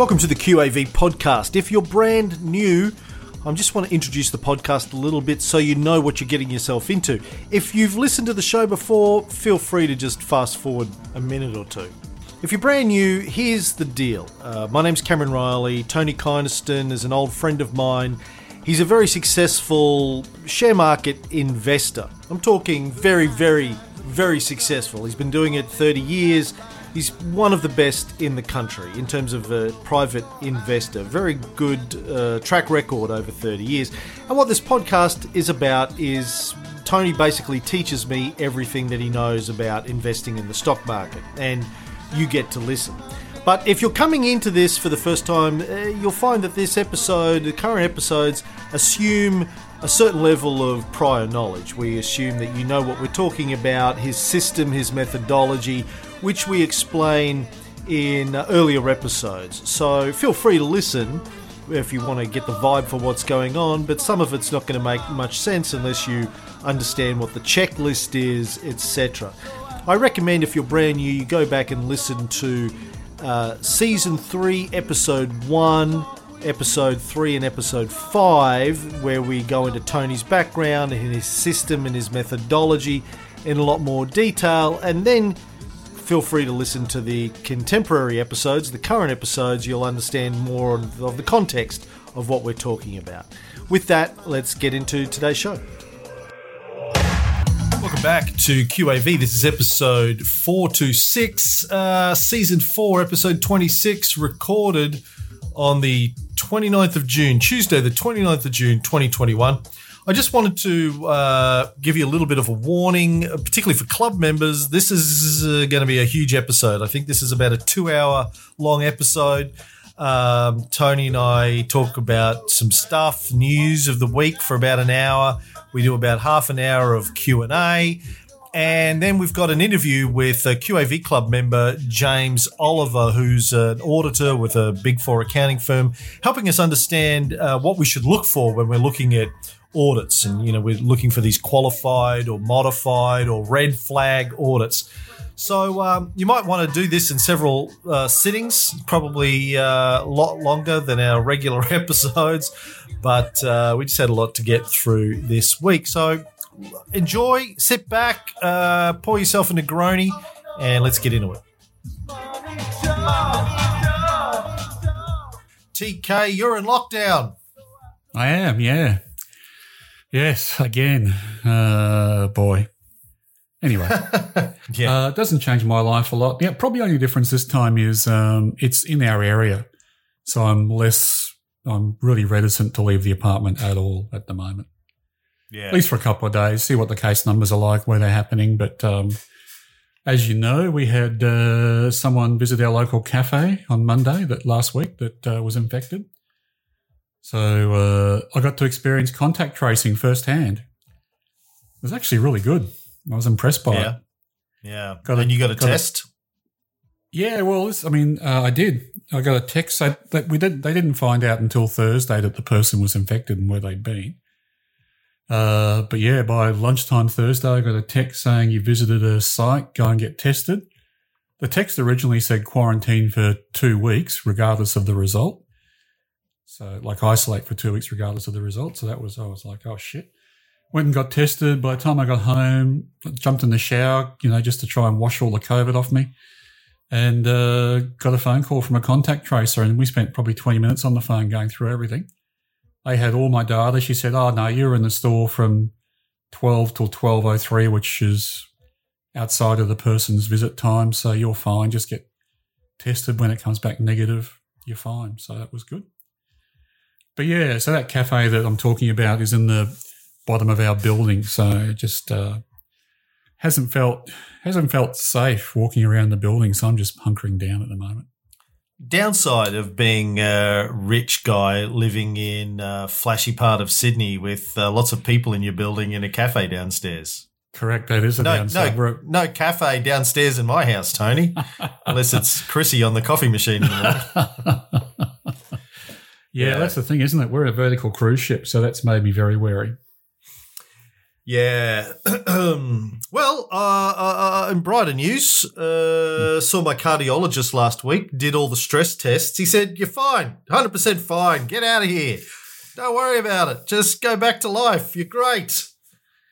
Welcome to the QAV podcast. If you're brand new, I just want to introduce the podcast a little bit so you know what you're getting yourself into. If you've listened to the show before, feel free to just fast forward a minute or two. If you're brand new, here's the deal. Uh, my name's Cameron Riley. Tony Kynaston is an old friend of mine. He's a very successful share market investor. I'm talking very, very, very successful. He's been doing it 30 years. He's one of the best in the country in terms of a private investor. Very good uh, track record over 30 years. And what this podcast is about is Tony basically teaches me everything that he knows about investing in the stock market, and you get to listen. But if you're coming into this for the first time, uh, you'll find that this episode, the current episodes, assume a certain level of prior knowledge. We assume that you know what we're talking about, his system, his methodology, which we explain in uh, earlier episodes. So feel free to listen if you want to get the vibe for what's going on, but some of it's not going to make much sense unless you understand what the checklist is, etc. I recommend if you're brand new, you go back and listen to uh, season 3, episode 1, episode 3, and episode 5, where we go into Tony's background and his system and his methodology in a lot more detail, and then feel free to listen to the contemporary episodes, the current episodes, you'll understand more of the context of what we're talking about. With that, let's get into today's show. Welcome back to QAV. This is episode 426, uh, season 4, episode 26, recorded on the 29th of June, Tuesday, the 29th of June, 2021. I just wanted to uh, give you a little bit of a warning, uh, particularly for club members. This is uh, going to be a huge episode. I think this is about a two hour long episode. Um, Tony and I talk about some stuff, news of the week for about an hour. We do about half an hour of Q and A, and then we've got an interview with a QAV Club member, James Oliver, who's an auditor with a Big Four accounting firm, helping us understand uh, what we should look for when we're looking at audits. And, you know, we're looking for these qualified or modified or red flag audits. So um, you might want to do this in several uh, sittings, probably uh, a lot longer than our regular episodes. But uh, we just had a lot to get through this week. So enjoy, sit back, uh, pour yourself a Negroni, and let's get into it. TK, you're in lockdown. I am, yeah. Yes, again. Uh, boy. Anyway, yeah, uh, doesn't change my life a lot. Yeah, probably only difference this time is um, it's in our area, so I'm less. I'm really reticent to leave the apartment at all at the moment. Yeah, at least for a couple of days, see what the case numbers are like, where they're happening. But um, as you know, we had uh, someone visit our local cafe on Monday that last week that uh, was infected. So uh, I got to experience contact tracing firsthand. It was actually really good. I was impressed by yeah. it. Yeah. Got and a, you got a got test? A, yeah, well, this, I mean, uh, I did. I got a text that, that we did. They didn't find out until Thursday that the person was infected and where they'd been. Uh, but yeah, by lunchtime Thursday, I got a text saying you visited a site, go and get tested. The text originally said quarantine for two weeks, regardless of the result. So, like, isolate for two weeks, regardless of the result. So that was, I was like, oh shit. Went and got tested. By the time I got home, I jumped in the shower, you know, just to try and wash all the COVID off me. And uh, got a phone call from a contact tracer, and we spent probably 20 minutes on the phone going through everything. They had all my data. She said, "Oh no, you were in the store from 12 till 12:03, which is outside of the person's visit time, so you're fine. Just get tested. When it comes back negative, you're fine." So that was good. But yeah, so that cafe that I'm talking about is in the bottom of our building, so it just uh, hasn't felt hasn't felt safe walking around the building. So I'm just hunkering down at the moment. Downside of being a rich guy living in a flashy part of Sydney with uh, lots of people in your building in a cafe downstairs. Correct. That is a no, downside. No, no cafe downstairs in my house, Tony. unless it's Chrissy on the coffee machine. Yeah, yeah, that's the thing, isn't it? We're a vertical cruise ship, so that's made me very wary. Yeah. well, uh, uh, in brighter news, uh, saw my cardiologist last week, did all the stress tests. He said, You're fine, 100% fine. Get out of here. Don't worry about it. Just go back to life. You're great.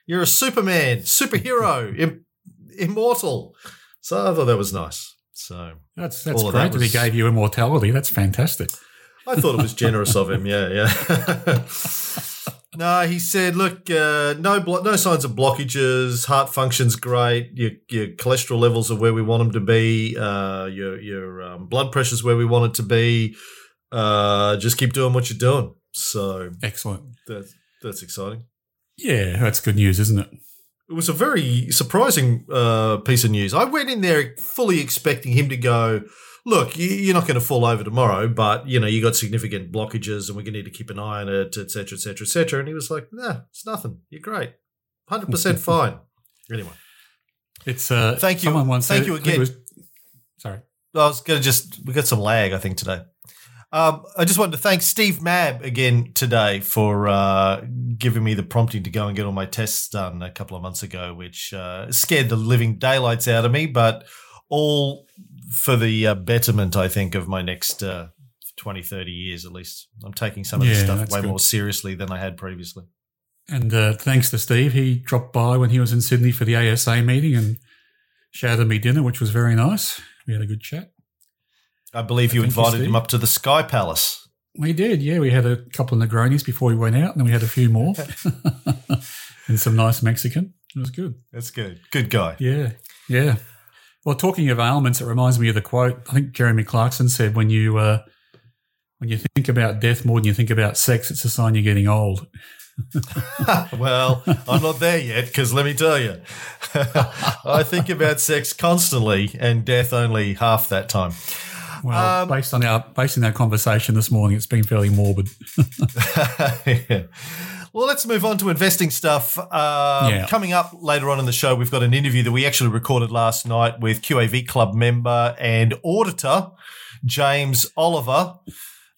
You're a Superman, superhero, Im- immortal. So I thought that was nice. So That's that's great that that, he gave you immortality. That's fantastic. I thought it was generous of him. Yeah, yeah. no, he said, look, uh, no, blo- no signs of blockages. Heart function's great. Your your cholesterol levels are where we want them to be. Uh, your your um, blood pressure's where we want it to be. Uh, just keep doing what you're doing. So Excellent. that's that's exciting. Yeah, that's good news, isn't it? It was a very surprising uh, piece of news. I went in there fully expecting him to go, look, you- you're not going to fall over tomorrow, but you know you got significant blockages, and we're going to need to keep an eye on it, etc., etc., et cetera, et cetera. And he was like, nah, it's nothing. You're great, hundred percent fine. Anyway, It's uh, Thank you. Thank said- you I think it again. was- sorry. I was going to just we got some lag, I think today. Um, I just wanted to thank Steve Mab again today for uh, giving me the prompting to go and get all my tests done a couple of months ago, which uh, scared the living daylights out of me, but all for the uh, betterment, I think, of my next uh, 20, 30 years at least. I'm taking some of this stuff way good. more seriously than I had previously. And uh, thanks to Steve, he dropped by when he was in Sydney for the ASA meeting and shouted me dinner, which was very nice. We had a good chat. I believe you Thank you, invited him up to the Sky Palace. We did, yeah. We had a couple of Negronis before we went out, and then we had a few more and some nice Mexican. It was good. That's good. Good guy. Yeah, yeah. Well, talking of ailments, it reminds me of the quote. I think Jeremy Clarkson said, "When you uh, when you think about death more than you think about sex, it's a sign you're getting old." well, I'm not there yet because let me tell you, I think about sex constantly and death only half that time. Well, Um, based on our based on our conversation this morning, it's been fairly morbid. Yeah. Well, let's move on to investing stuff. Um, Yeah. Coming up later on in the show, we've got an interview that we actually recorded last night with QAV Club member and auditor James Oliver.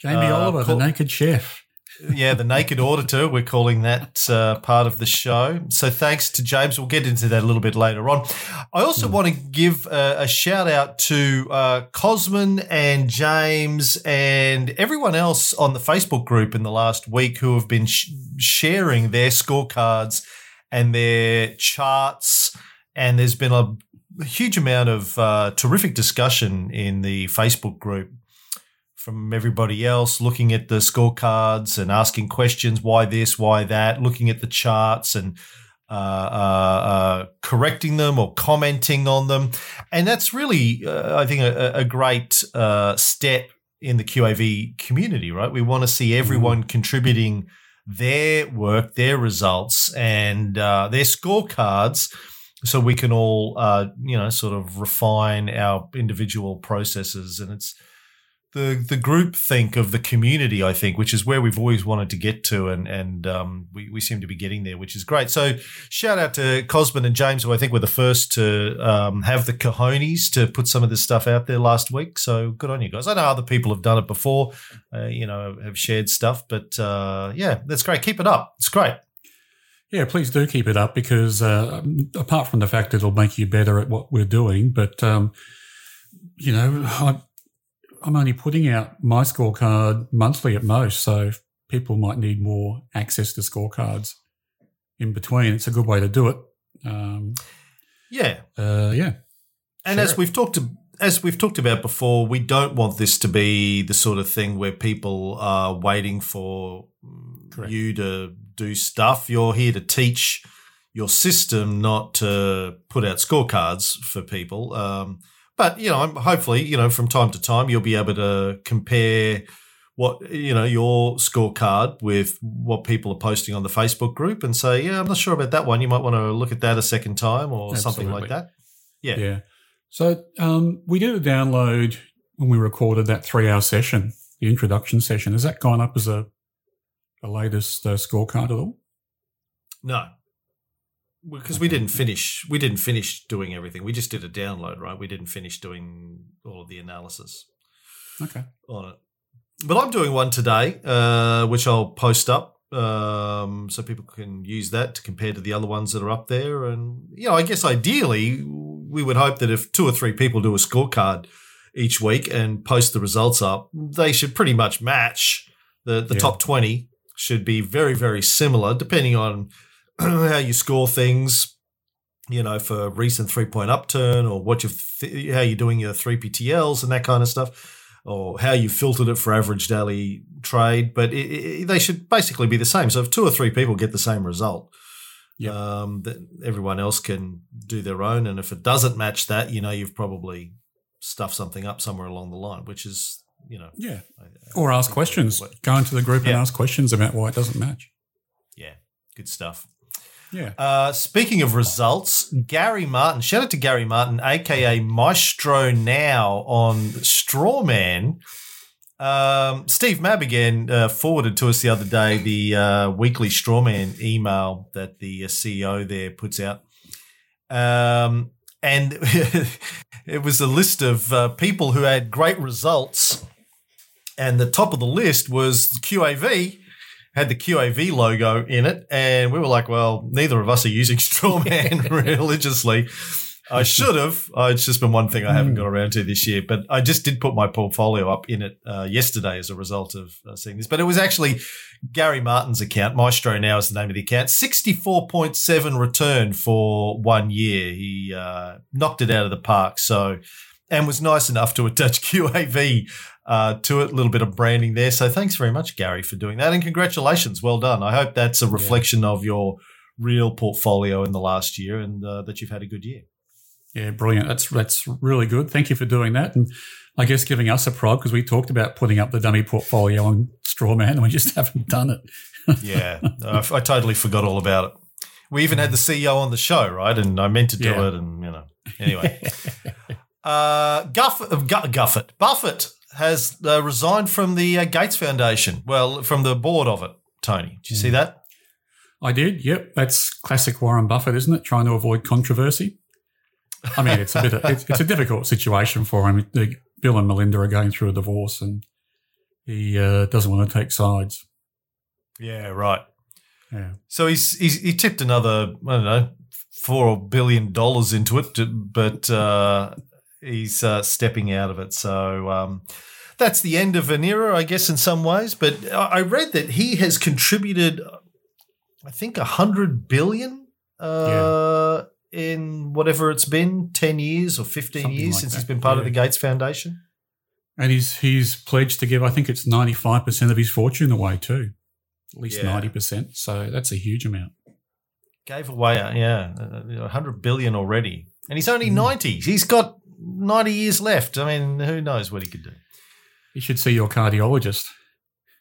Jamie Uh, Oliver, call- the naked chef. Yeah, the naked auditor. We're calling that uh, part of the show. So thanks to James. We'll get into that a little bit later on. I also want to give a, a shout out to uh, Cosman and James and everyone else on the Facebook group in the last week who have been sh- sharing their scorecards and their charts. And there's been a huge amount of uh, terrific discussion in the Facebook group from everybody else, looking at the scorecards and asking questions why this, why that, looking at the charts and uh, uh, uh, correcting them or commenting on them. And that's really, uh, I think, a, a great uh, step in the QAV community, right? We want to see everyone contributing their work, their results, and uh, their scorecards so we can all, uh, you know, sort of refine our individual processes. And it's, the the group think of the community, I think, which is where we've always wanted to get to, and and um, we we seem to be getting there, which is great. So shout out to Cosman and James, who I think were the first to um, have the cojones to put some of this stuff out there last week. So good on you guys. I know other people have done it before, uh, you know, have shared stuff, but uh, yeah, that's great. Keep it up. It's great. Yeah, please do keep it up because uh, apart from the fact it'll make you better at what we're doing, but um, you know, I, I'm only putting out my scorecard monthly at most, so people might need more access to scorecards in between. It's a good way to do it. Um, Yeah, uh, yeah, And Sure. as we've talked to, as we've talked about before, we don't want this to be the sort of thing where people are waiting for Correct. you to do stuff. You're here to teach your system, not to put out scorecards for people. Um, but you know, hopefully, you know, from time to time, you'll be able to compare what you know your scorecard with what people are posting on the Facebook group and say, yeah, I'm not sure about that one. You might want to look at that a second time or something like that. Yeah. yeah. So um, we did a download when we recorded that three-hour session, the introduction session. Has that gone up as a a latest uh, scorecard at all? No, because we didn't finish. We didn't finish doing everything. We just did a download, right? We didn't finish doing all of the analysis Okay. on it. But I'm doing one today, uh, which I'll post up um, so people can use that to compare to the other ones that are up there. And you know, I guess ideally, we would hope that if two or three people do a scorecard each week and post the results up, they should pretty much match the the Yeah. top twenty. Should be very very similar, depending on how you score things. You know, for recent three point upturn or what you th- how you're doing your three PTLs and that kind of stuff or how you filtered it for average daily trade, but it, it, they should basically be the same. So if two or three people get the same result, Yep. um, that everyone else can do their own. And if it doesn't match that, you know, you've probably stuffed something up somewhere along the line, which is, you know, Yeah. I- Or ask questions. Go into the group and ask questions about why it doesn't match. yeah, good stuff. Yeah. Uh, speaking of results, Gary Martin, shout out to Gary Martin, aka Maestro Now on Strawman. Um, Steve Mabb again uh, forwarded to us the other day the uh, weekly Strawman email that the uh, CEO there puts out. Um, and it was a list of uh, people who had great results. And the top of the list was QAV, had the QAV logo in it, and we were like, "Well, neither of us are using Strawman religiously." I should have. It's just been one thing I haven't got around to this year, but I just did put my portfolio up in it uh, yesterday as a result of uh, seeing this. But it was actually Gary Martin's account. Maestro now is the name of the account. Sixty-four point seven return for one year. He uh, knocked it out of the park. So, and was nice enough to attach QAV uh, to it. A little bit of branding there. So thanks very much, Gary, for doing that. And congratulations. Well done. I hope that's a reflection of your real portfolio in the last year and uh, that you've had a good year. Yeah, brilliant. That's that's really good. Thank you for doing that, and I guess giving us a prod because we talked about putting up the dummy portfolio on Strawman, and we just haven't done it. Yeah, I, I totally forgot all about it. We even had the CEO on the show, right? And I meant to do Yeah. it, and you know, anyway. uh, Guff, uh, Gu- Guffett, Buffett has uh, resigned from the uh, Gates Foundation. Well, from the board of it. Tony, did you see that? I did. Yep, that's classic Warren Buffett, isn't it? Trying to avoid controversy. I mean, it's a bit. Of, it's, it's a difficult situation for him. The, Bill and Melinda are going through a divorce, and he uh, doesn't want to take sides. Yeah, right. Yeah. So he's, he's he tipped another I don't know four billion dollars into it, but uh, he's uh, stepping out of it. So um, that's the end of an era, I guess, in some ways. But I I read that he has contributed, I think, a hundred billion. Uh, In whatever it's been, ten years or fifteen Something years like since that, he's been part of the Gates Foundation. And he's he's pledged to give. I think it's ninety five percent of his fortune away too, at least Yeah. ninety percent. So that's a huge amount. Gave away, uh, yeah, a hundred billion already, and he's only Mm. ninety. He's got ninety years left. I mean, who knows what he could do? You should see your cardiologist.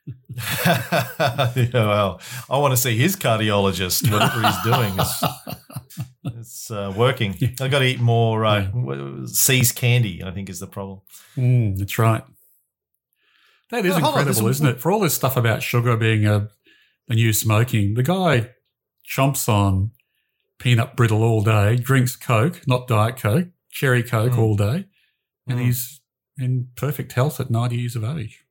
yeah, well, I want to see his cardiologist. Whatever he's doing, it's, it's uh, working. I've got to eat more uh, See's candy. I think is the problem. Mm, that's right. That is hold on, incredible, isn't it? For all this stuff about sugar being a the new smoking, the guy chomps on peanut brittle all day, drinks Coke, not Diet Coke, cherry Coke Mm. all day, and Mm. he's in perfect health at 90 years of age.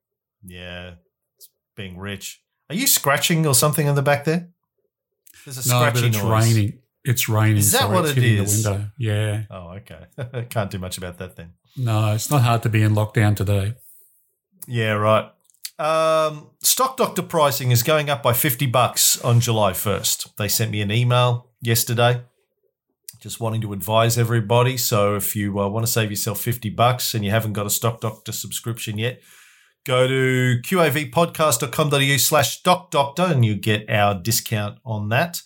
Yeah, it's being rich. Are you scratching or something in the back there? There's a No, scratchy but it's noise. raining. It's raining. Is that sorry, what it's it is? The window. Yeah. Oh, okay. Can't do much about that then. No, it's not hard to be in lockdown today. Yeah, right. Um, Stock Doctor pricing is going up by 50 bucks on July 1st. They sent me an email yesterday just wanting to advise everybody. So if you uh, want to save yourself 50 bucks and you haven't got a Stock Doctor subscription yet, go to qavpodcast.com.au slash stock doctor and you get our discount on that.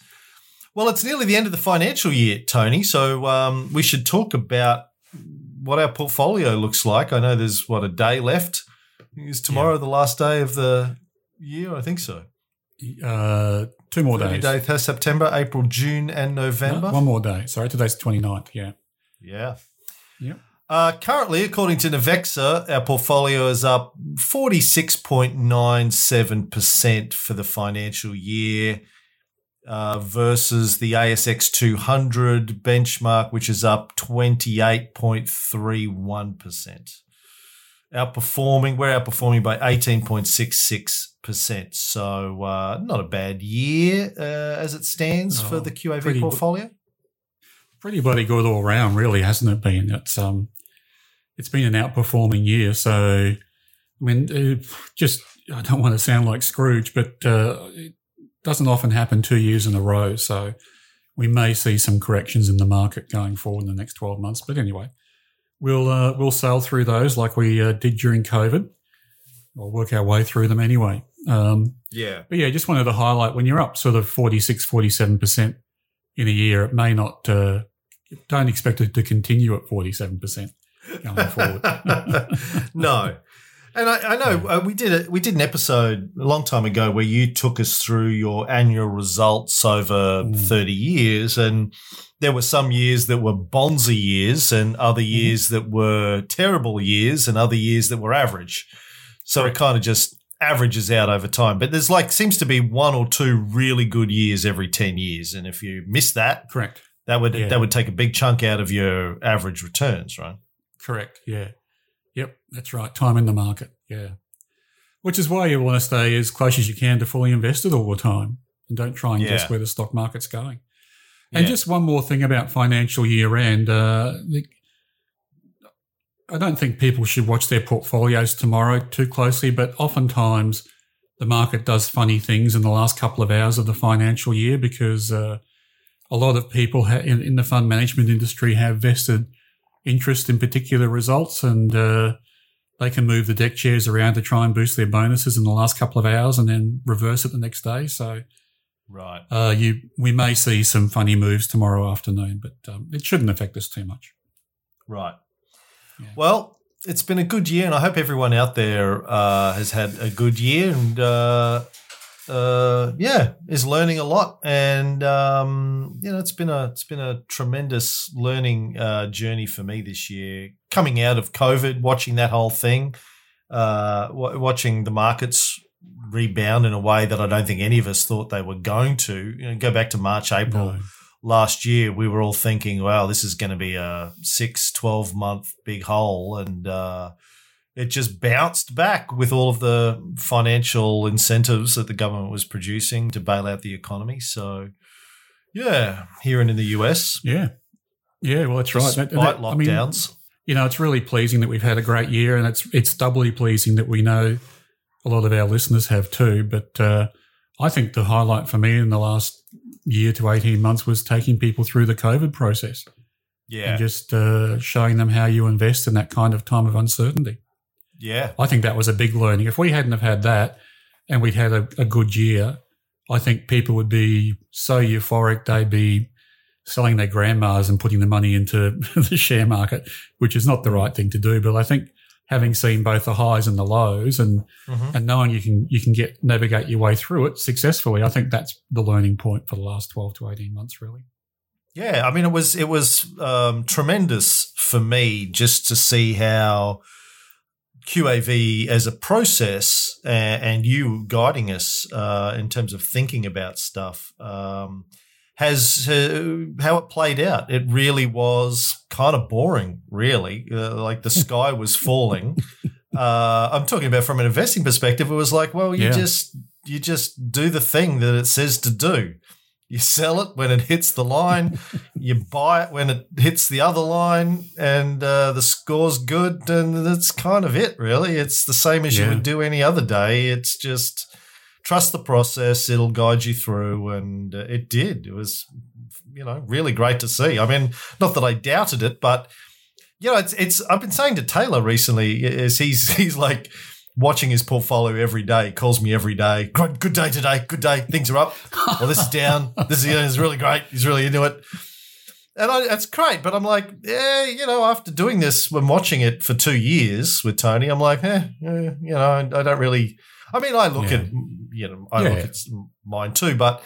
Well, it's nearly the end of the financial year, Tony. So um, we should talk about what our portfolio looks like. I know there's, what, a day left? Is tomorrow the last day of the year? I think so. Uh, two more 30 days. days, September, April, June, and No, November. one more day. Sorry, today's 29th. Yeah. Yeah. Yep. Uh, currently, according to Navexa, our portfolio is up 46.97% for the financial year uh, versus the ASX 200 benchmark, which is up 28.31%. Outperforming, we're outperforming by 18.66%. percent. So uh, not a bad year uh, as it stands for Oh, the QAV pretty- portfolio. Pretty bloody good all round, really, hasn't it been? It's um, it's been an outperforming year. So, I mean, uh, just I don't want to sound like Scrooge, but uh, it doesn't often happen two years in a row. So, we may see some corrections in the market going forward in the next twelve months. But anyway, we'll uh, we'll sail through those like we uh, did during COVID. We'll work our way through them anyway. Um, Yeah. but yeah, just wanted to highlight when you're up sort of 46, 47% in a year, it may not, uh, don't expect it to continue at 47% going forward. no. And I, I know uh, we did a, we did an episode a long time ago where you took us through your annual results over Mm. thirty years, and there were some years that were bonza years, and other Mm-hmm. years that were terrible years, and other years that were average. So it kind of just averages out over time. But there's like seems to be one or two really good years every ten years, and if you miss that, Correct. that would Yeah. that would take a big chunk out of your average returns, right? Correct. Yeah. Yep. That's right. Time in the market. Yeah. Which is why you want to stay as close as you can to fully invested all the time and don't try and guess where the stock market's going. And Yeah. just one more thing about financial year end. Uh, the, I don't think people should watch their portfolios tomorrow too closely, but oftentimes the market does funny things in the last couple of hours of the financial year because uh, a lot of people ha- in, in the fund management industry have vested interest in particular results and uh, they can move the deck chairs around to try and boost their bonuses in the last couple of hours and then reverse it the next day. So Right. uh, you we may see some funny moves tomorrow afternoon, but um, it shouldn't affect us too much. Right. Yeah. Well, it's been a good year, and I hope everyone out there uh, has had a good year and, uh, uh, yeah, is learning a lot. And um, you know, it's been a it's been a tremendous learning uh, journey for me this year. Coming out of COVID, watching that whole thing, uh, w- watching the markets rebound in a way that I don't think any of us thought they were going to. You know, go back to March, April No. Last year we were all thinking wow this is going to be a six 12 month big hole and uh, it just bounced back with all of the financial incentives that the government was producing to bail out the economy so yeah here and in the us Yeah, yeah. Well, that's right. despite That- that- I mean, you know, it's really pleasing that we've had a great year, and it's it's doubly pleasing that we know a lot of our listeners have too. But uh, I think the highlight for me in the last year to eighteen months was taking people through the COVID process yeah and just uh, showing them how you invest in that kind of time of uncertainty. yeah I think that was a big learning. If we hadn't have had that, and we'd had a, a good year, I think people would be so euphoric they'd be selling their grandmas and putting the money into the share market, which is not the right thing to do. But I think having seen both the highs and the lows and Mhm. and knowing you can you can get navigate your way through it successfully, I think that's the learning point for the last twelve to eighteen months, really. Yeah, I mean, it was it was um, tremendous for me just to see how QAV as a process and, and you guiding us uh, in terms of thinking about stuff um, has uh, how it played out. It really was kind of boring, really. Uh, like the sky was falling. Uh, I'm talking about from an investing perspective. It was like, well, you Yeah. just you just do the thing that it says to do. You sell it when it hits the line. you buy it when it hits the other line, and uh, the score's good, and that's kind of it. Really, it's the same as you would do any other day. It's just trust the process; it'll guide you through, and uh, it did. It was, you know, really great to see. I mean, not that I doubted it, but you know, it's it's. I've been saying to Taylor recently, is he's he's like watching his portfolio every day, calls me every day. Good, good day today. Good day. Things are up. Well, this is down. This is, you know, is really great. He's really into it. And I, that's great. But I'm like, yeah, you know, after doing this, when watching it for two years with Tony, I'm like, eh, eh, you know, I, I don't really. I mean, I look Yeah. at, you know, I Yeah. look at mine too, but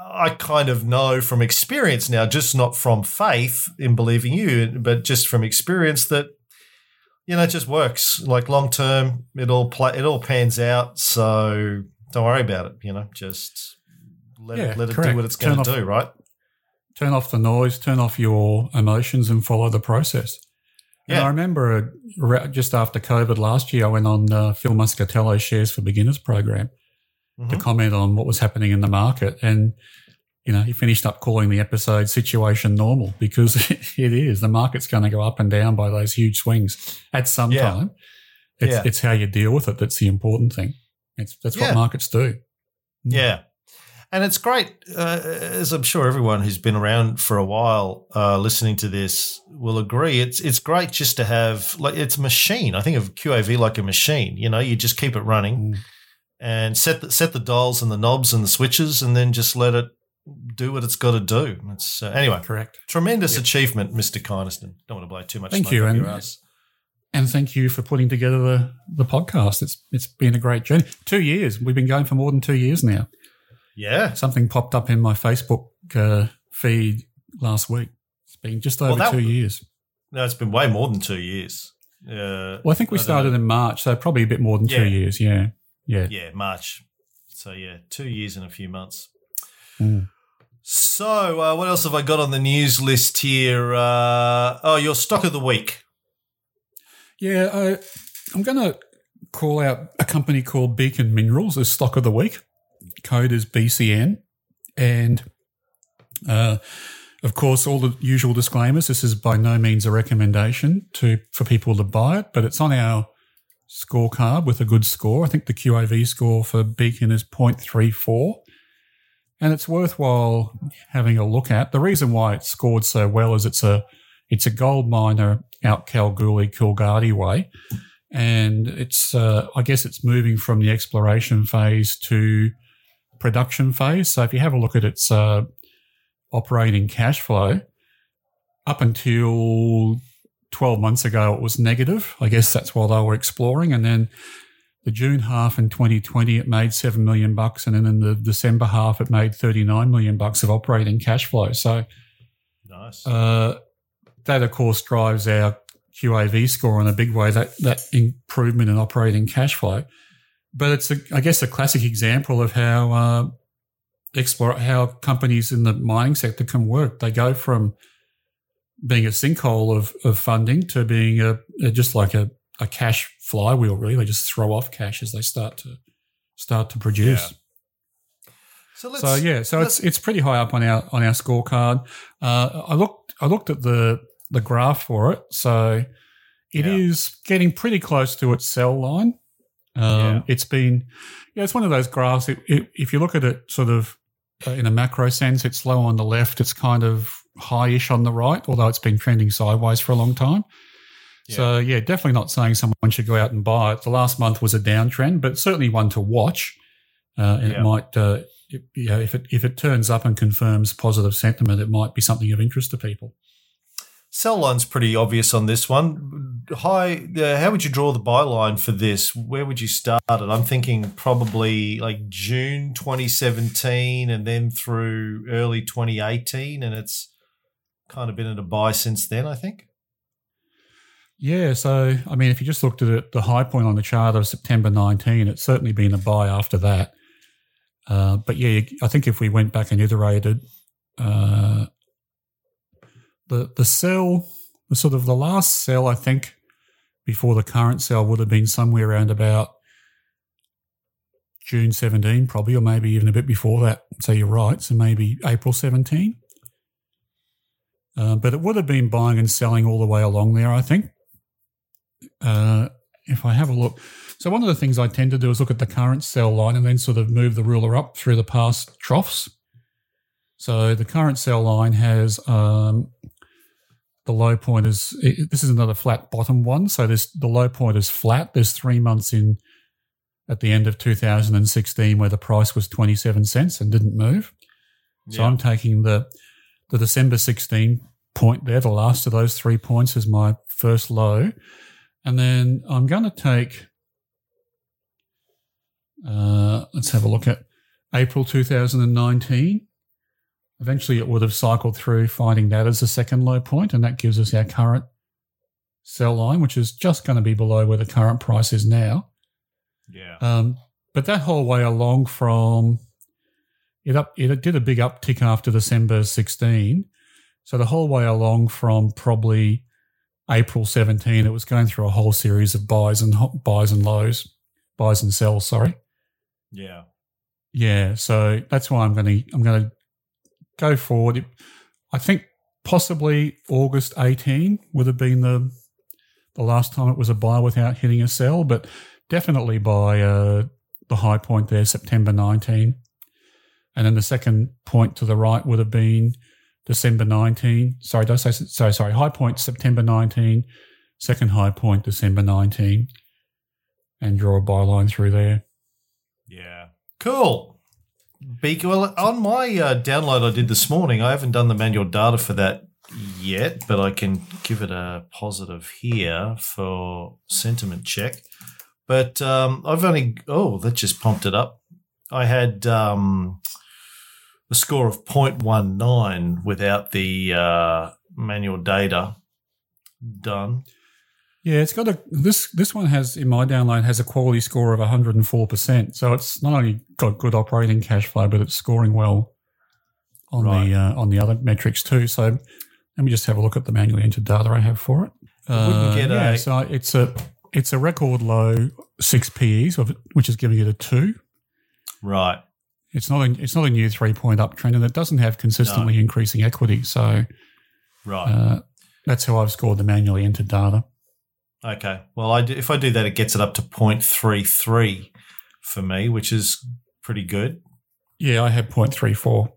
I kind of know from experience now, just not from faith in believing you, but just from experience that you know it just works. Like long term, it all play, it all pans out. So don't worry about it. You know, just let Yeah, it let it do what it's going to do. Right? turn off the noise, turn off your emotions, and follow the process. And I remember uh, just after COVID last year, I went on uh, Phil Muscatello's Shares for Beginners program to Mhm. comment on what was happening in the market. And, you know, he finished up calling the episode Situation Normal because it is. The market's going to go up and down by those huge swings at some Yeah. time. It's, Yeah. it's how you deal with it that's the important thing. It's, that's Yeah. what markets do. Yeah. And it's great, uh, as I'm sure everyone who's been around for a while uh, listening to this will agree. It's it's great just to have like it's a machine. I think of QAV like a machine. You know, you just keep it running Mm. and set the, set the dials and the knobs and the switches, and then just let it do what it's got to do. It's uh, anyway Correct. tremendous Yeah. achievement, Mister Kynaston. Don't want to blow too much. Thank you, and-. And thank you for putting together the, the podcast. It's it's been a great journey. Two years. We've been going for more than two years now. Yeah. Something popped up in my Facebook uh, feed last week. It's been just over Well, that- two years. No, it's been way more than two years. Uh, Well, I think we don't started in March, so probably a bit more than two years. Yeah. Yeah. Yeah, March. So yeah, two years and a few months. Mm. So uh, what else have I got on the news list here? Uh, oh, your stock of the week. Yeah. I, I'm going to call out a company called Beacon Minerals as stock of the week. Code is BCN. And uh, of course, all the usual disclaimers. This is by no means a recommendation to for people to buy it, but it's on our scorecard with a good score. I think the QAV score for Beacon is 0.34. And it's worthwhile having a look at. The reason why it's scored so well is it's a it's a gold miner out Kalgoorlie, Coolgardie way. And it's uh, I guess it's moving from the exploration phase to production phase. So if you have a look at its uh, operating cash flow, up until 12 months ago, it was negative. I guess that's while they were exploring. And then the June half in 2020, it made 7 million bucks. And then in the December half, it made 39 million bucks of operating cash flow. So Nice. uh, that, of course, drives our QAV score in a big way, that, that improvement in operating cash flow. But it's, a, I guess, a classic example of how uh, explore how companies in the mining sector can work. They go from being a sinkhole of, of funding to being a, a just like a, a cash flywheel. Really, they just throw off cash as they start to start to produce. so let's. So yeah, so it's it's pretty high up on our on our scorecard. Uh, I looked I looked at the the graph for it, so it is Yeah. getting pretty close to its sell line. Um, Yeah. It's been yeah, it's one of those graphs. It, it, if you look at it sort of uh, in a macro sense, it's low on the left. It's kind of high-ish on the right, although it's been trending sideways for a long time. So yeah, definitely not saying someone should go out and buy it. The last month was a downtrend, but certainly one to watch. Uh, and Yeah. it might, uh, it, you know, if it if it turns up and confirms positive sentiment, it might be something of interest to people. Sell line's pretty obvious on this one. High. Uh, how would you draw the buy line for this? Where would you start it? I'm thinking probably like June 2017, and then through early 2018, and it's kind of been at a buy since then. I think. Yeah, so I mean, if you just looked at it, the high point on the chart of September 19, it's certainly been a buy after that. Uh, but yeah, I think if we went back and iterated, uh, the the sell, the sort of the last sell, I think, before the current sell would have been somewhere around about June 17, probably, or maybe even a bit before that. So you're right. So maybe April 17. Uh, but it would have been buying and selling all the way along there, I think. Uh, if I have a look. So one of the things I tend to do is look at the current sell line and then sort of move the ruler up through the past troughs. So the current sell line has um, the low point is it, this is another flat bottom one. So this the low point is flat. There's three months in at the end of 2016 where the price was 27 cents and didn't move. So Yeah. I'm taking the the December 16 point there, the last of those three points is my first low. And then I'm going to take, uh, let's have a look at April 2019. Eventually, it would have cycled through, finding that as a second low point, and that gives us our current sell line, which is just going to be below where the current price is now. Yeah. Um, but that whole way along from it up, it did a big uptick after December 16. So the whole way along from probably April 17, it was going through a whole series of buys and buys and lows, buys and sells. Sorry. Yeah. Yeah. So that's why I'm going to I'm going to go forward. I think possibly August 18 would have been the the last time it was a buy without hitting a sell, but definitely by uh, the high point there, September 19. And then the second point to the right would have been December 19. Sorry, did I say, sorry, sorry, high point September 19, second high point December 19, and draw a buy line through there. Yeah. Cool. Well, on my uh, download I did this morning, I haven't done the manual data for that yet, but I can give it a positive here for sentiment check. But um, I've only, oh, that just pumped it up. I had um, a score of 0.19 without the uh, manual data done. Yeah, it's got a this this one has in my download has a quality score of 104%. So it's not only got good operating cash flow, but it's scoring well on right. the uh, on the other metrics too. So let me just have a look at the manually entered data I have for it. Uh, yeah, a- so it's a it's a record low six PEs, which is giving it a two. Right. It's not a, it's not a new three point uptrend, and it doesn't have consistently no. increasing equity. So, right, uh, that's how I've scored the manually entered data. Okay, well, I do, if I do that, it gets it up to 0.33 for me, which is pretty good. Yeah, I had 0.34.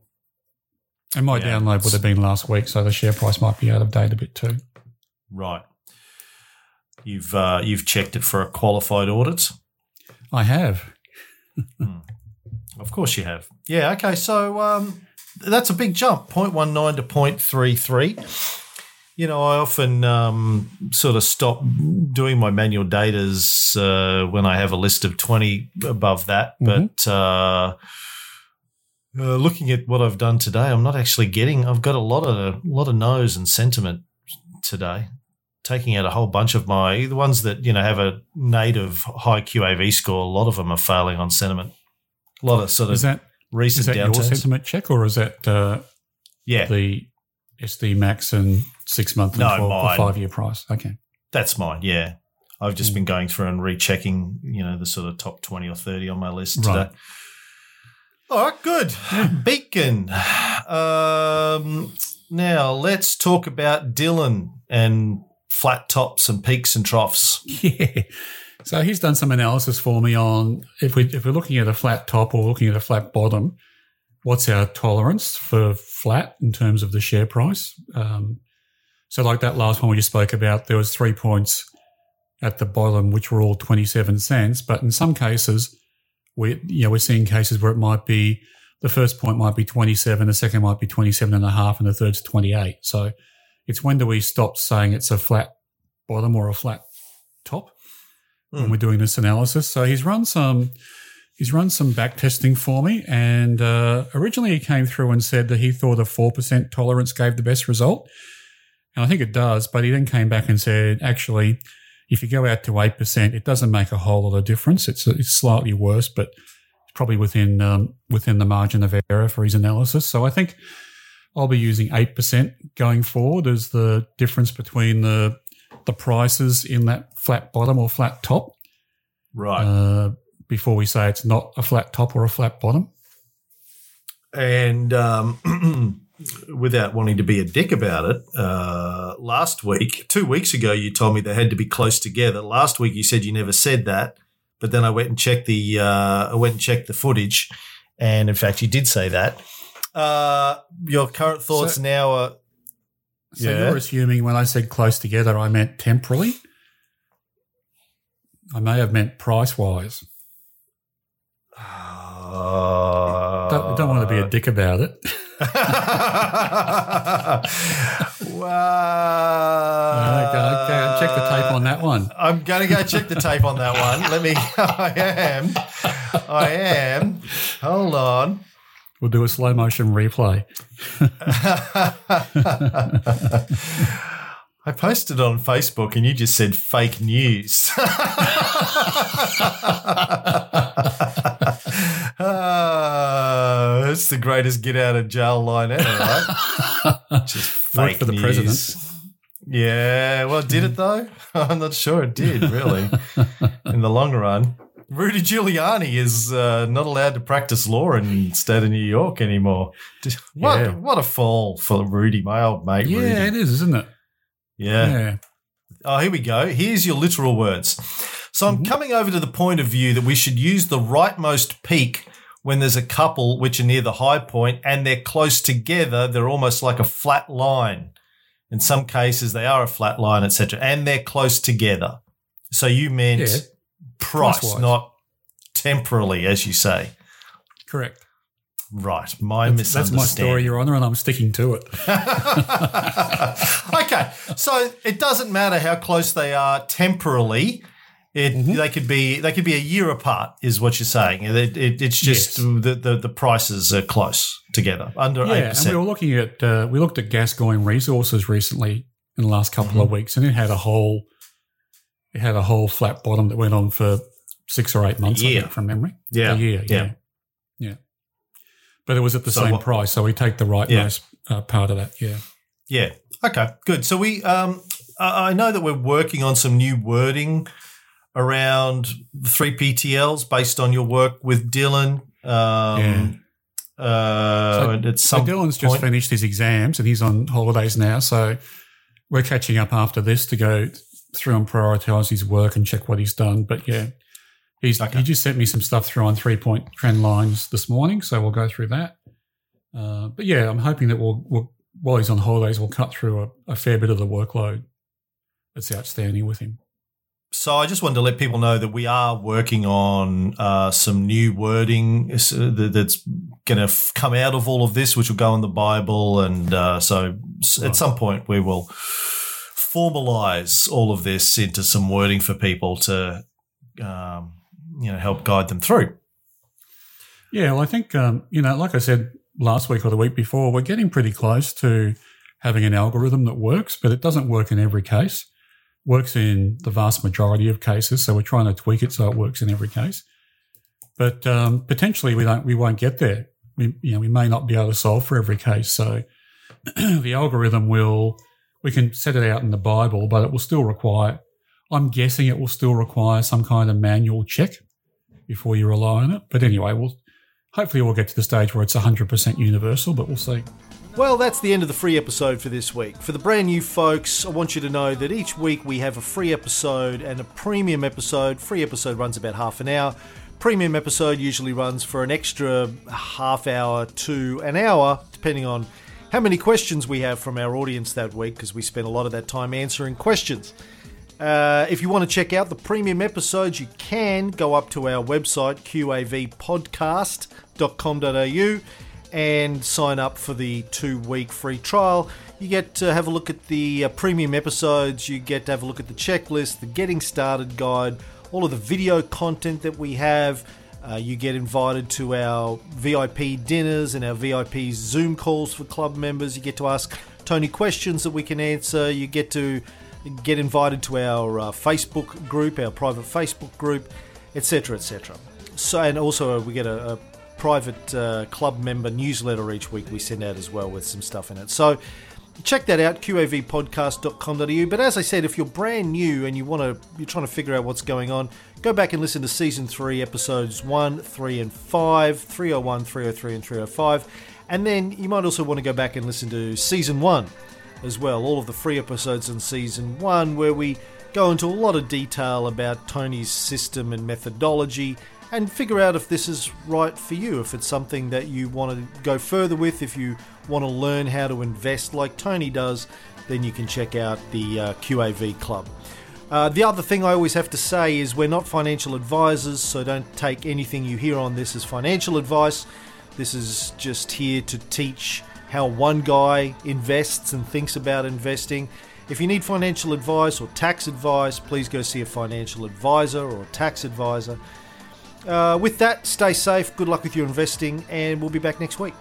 And my yeah, download would have been last week, so the share price might be out of date a bit too. Right. You've uh, you've checked it for a qualified audit. I have. hmm. Of course you have. Yeah. Okay. So um, that's a big jump, 0.19 to 0.33. You know, I often um, sort of stop doing my manual datas uh, when I have a list of 20 above that. Mm-hmm. But uh, uh, looking at what I've done today, I'm not actually getting. I've got a lot of a lot of no's and sentiment today, taking out a whole bunch of my the ones that you know have a native high QAV score. A lot of them are failing on sentiment. A lot of sort of is that recent is that downturns. your sentiment check or is that uh, yeah the SD Max and six month and no, five year price? Okay, that's mine. Yeah, I've just mm. been going through and rechecking. You know the sort of top twenty or thirty on my list right. today. All right, good. Beacon. Um, now let's talk about Dylan and flat tops and peaks and troughs. Yeah. So he's done some analysis for me on if we if we're looking at a flat top or looking at a flat bottom, what's our tolerance for flat in terms of the share price? Um, so like that last one we just spoke about, there was three points at the bottom which were all twenty seven cents, but in some cases, we you know we're seeing cases where it might be the first point might be 27, the second might be 27 and a half, and the third's 28. So it's when do we stop saying it's a flat bottom or a flat top? when we're doing this analysis. So he's run some he's run some back testing for me, and uh, originally he came through and said that he thought a four percent tolerance gave the best result, and I think it does. But he then came back and said actually. If you go out to eight percent, it doesn't make a whole lot of difference. It's, it's slightly worse, but it's probably within um, within the margin of error for his analysis. So I think I'll be using eight percent going forward as the difference between the the prices in that flat bottom or flat top. Right. Uh, before we say it's not a flat top or a flat bottom. And um, without wanting to be a dick about it, uh, last week, two weeks ago, you told me they had to be close together. Last week, you said you never said that, but then I went and checked the uh, I went and checked the footage, and in fact, you did say that. Uh, your current thoughts so, now are so yeah. you're assuming when I said close together, I meant temporally. I may have meant price wise. Uh, don't, don't, want to be a dick about it. wow. Okay, okay, check the tape on that one. I'm going to go check the tape on that one. Let me. I am. I am. Hold on. We'll do a slow motion replay. I posted on Facebook and you just said fake news. uh, it's the greatest get out of jail line ever, right? just fake for the news. president. Yeah, well, did it though? I'm not sure it did, really, in the long run. Rudy Giuliani is uh, not allowed to practice law in the state of New York anymore. What, Yeah. what a fall for Rudy, my old mate Yeah, Rudy. it is, isn't it? Yeah. Yeah. Oh, here we go. Here's your literal words. So I'm coming over to the point of view that we should use the rightmost peak when there's a couple which are near the high point and they're close together. They're almost like a flat line. In some cases, they are a flat line, etc., and they're close together. So you meant Yeah. price, Price-wise. not temporally, as you say. Correct. Right, my That's, that's my story, Your Honour, and I'm sticking to it. okay, so it doesn't matter how close they are temporally. It Mm-hmm. they could be they could be a year apart, is what you're saying. It, it, it's just Yes. the, the the prices are close together, under eight Yeah, and we were looking at uh, we looked at Gascoigne Resources recently in the last couple Mm-hmm. of weeks, and it had a whole it had a whole flat bottom that went on for six or eight months, I think, from memory. Yeah, a year, yeah. yeah, yeah. But it was at the So same what- price, so we take the rightmost uh, part of that. Yeah, Yeah. Okay. Good. So we um I know that we're working on some new wording around three PTLs based on your work with Dylan. Um, uh, So- So some Dylan's just finished his exams and he's on holidays now. So we're catching up after this to go through and prioritise his work and check what he's done. But yeah, he's Okay. he just sent me some stuff through on three point trend lines this morning. So we'll go through that. Uh, but yeah, I'm hoping that we'll, we'll while he's on holidays, we'll cut through a, a fair bit of the workload that's outstanding with him. So I just wanted to let people know that we are working on uh, some new wording that's going to f- come out of all of this, which will go in the Bible, and uh, so at some point we will formalize all of this into some wording for people to, um, you know, help guide them through. Yeah, well, I think, um, you know, like I said last week or the week before, we're getting pretty close to having an algorithm that works, but it doesn't work in every case. Works in the vast majority of cases, so we're trying to tweak it so it works in every case. But um, potentially, we don't, we won't get there. We, you know, we may not be able to solve for every case. So the algorithm will, we can set it out in the Bible, but it will still require. I'm guessing it will still require some kind of manual check before you rely on it. But anyway, we'll hopefully we'll get to the stage where it's 100% universal, but we'll see. Well, that's the end of the free episode for this week. For the brand new folks, I want you to know that each week we have a free episode and a premium episode. Free episode runs about half an hour. Premium episode usually runs for an extra half hour to an hour, depending on how many questions we have from our audience that week, because we spend a lot of that time answering questions. Uh, if you want to check out the premium episodes, you can go up to our website, qavpodcast.com.au, and sign up for the two week free trial. You get to have a look at the uh, premium episodes, you get to have a look at the checklist, the getting started guide, all of the video content that we have. Uh, you get invited to our VIP dinners and our VIP Zoom calls for club members. You get to ask Tony questions that we can answer. You get to get invited to our uh, Facebook group, our private Facebook group, etc., etc. So, and also uh, we get a, a private uh, club member newsletter each week we send out as well with some stuff in it. So check that out qavpodcast.com.au but as i said if you're brand new and you want to you're trying to figure out what's going on go back and listen to season 3 episodes 1 3 and 5 301 303 and 305 and then you might also want to go back and listen to season 1 as well all of the free episodes in season 1 where we go into a lot of detail about tony's system and methodology and figure out if this is right for you, if it's something that you want to go further with, if you want to learn how to invest like Tony does, then you can check out the uh, QAV Club. Uh, the other thing I always have to say is we're not financial advisors, so don't take anything you hear on this as financial advice. This is just here to teach how one guy invests and thinks about investing. If you need financial advice or tax advice, please go see a financial advisor or tax advisor. Uh, with that, stay safe, good luck with your investing, and we'll be back next week.